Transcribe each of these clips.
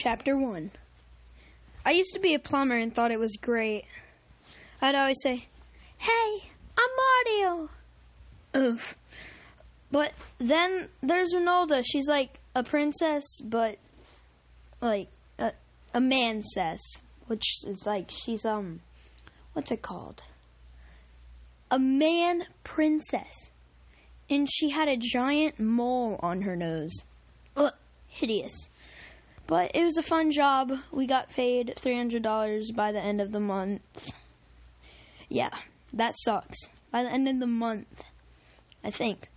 Chapter 1 I used to be a plumber and thought it was great. I'd always say, Hey, I'm Mario. Oof. But then there's Ronaldo. She's like a princess, but like a, a man-cess, which is like she's, um, what's it called? A man princess. And she had a giant mole on her nose. Ugh, hideous. But it was a fun job. We got paid $300 by the end of the month. Yeah, that sucks. By the end of the month, I think.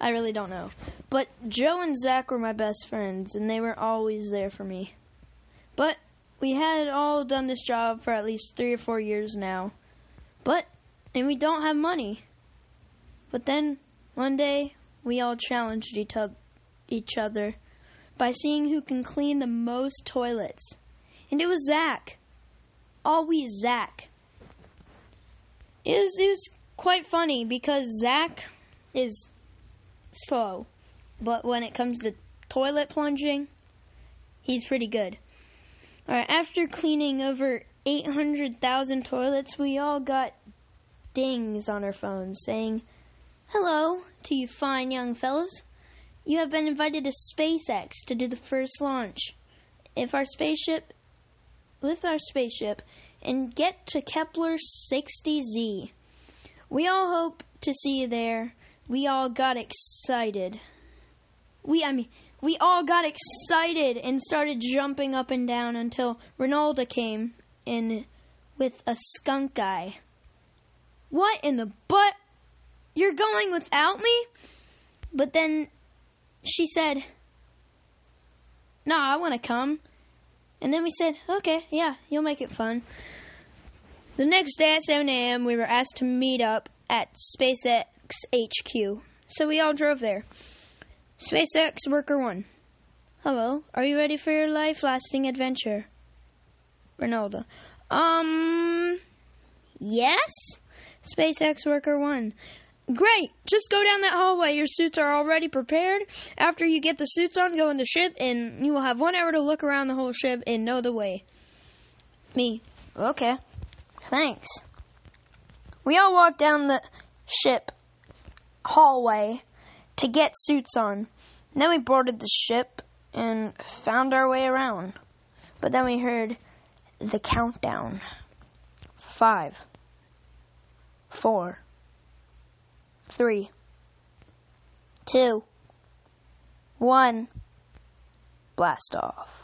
I really don't know. But Joe and Zach were my best friends, and they were always there for me. But we had all done this job for at least three or four years now. But, and we don't have money. But then, one day, we all challenged each other, each other by seeing who can clean the most toilets. And it was Zach. Always Zach. It was, it was quite funny because Zach is slow. But when it comes to toilet plunging, he's pretty good. Alright, after cleaning over 800,000 toilets, we all got dings on our phones saying, Hello to you fine young fellows. You have been invited to SpaceX to do the first launch. If our spaceship, with our spaceship, and get to Kepler 60Z. We all hope to see you there. We all got excited. We, I mean, we all got excited and started jumping up and down until Ronaldo came in with a skunk eye. What in the butt? You're going without me? But then she said, Nah, I want to come. And then we said, Okay, yeah, you'll make it fun. The next day at 7 a.m., we were asked to meet up at SpaceX HQ. So we all drove there. SpaceX Worker 1. Hello, are you ready for your life lasting adventure? Ronaldo. Um, yes? SpaceX Worker 1. Great! Just go down that hallway. Your suits are already prepared. After you get the suits on, go in the ship, and you will have one hour to look around the whole ship and know the way. Me. Okay. Thanks. We all walked down the ship hallway to get suits on. Then we boarded the ship and found our way around. But then we heard the countdown. Five. Four three, two, one, blast off.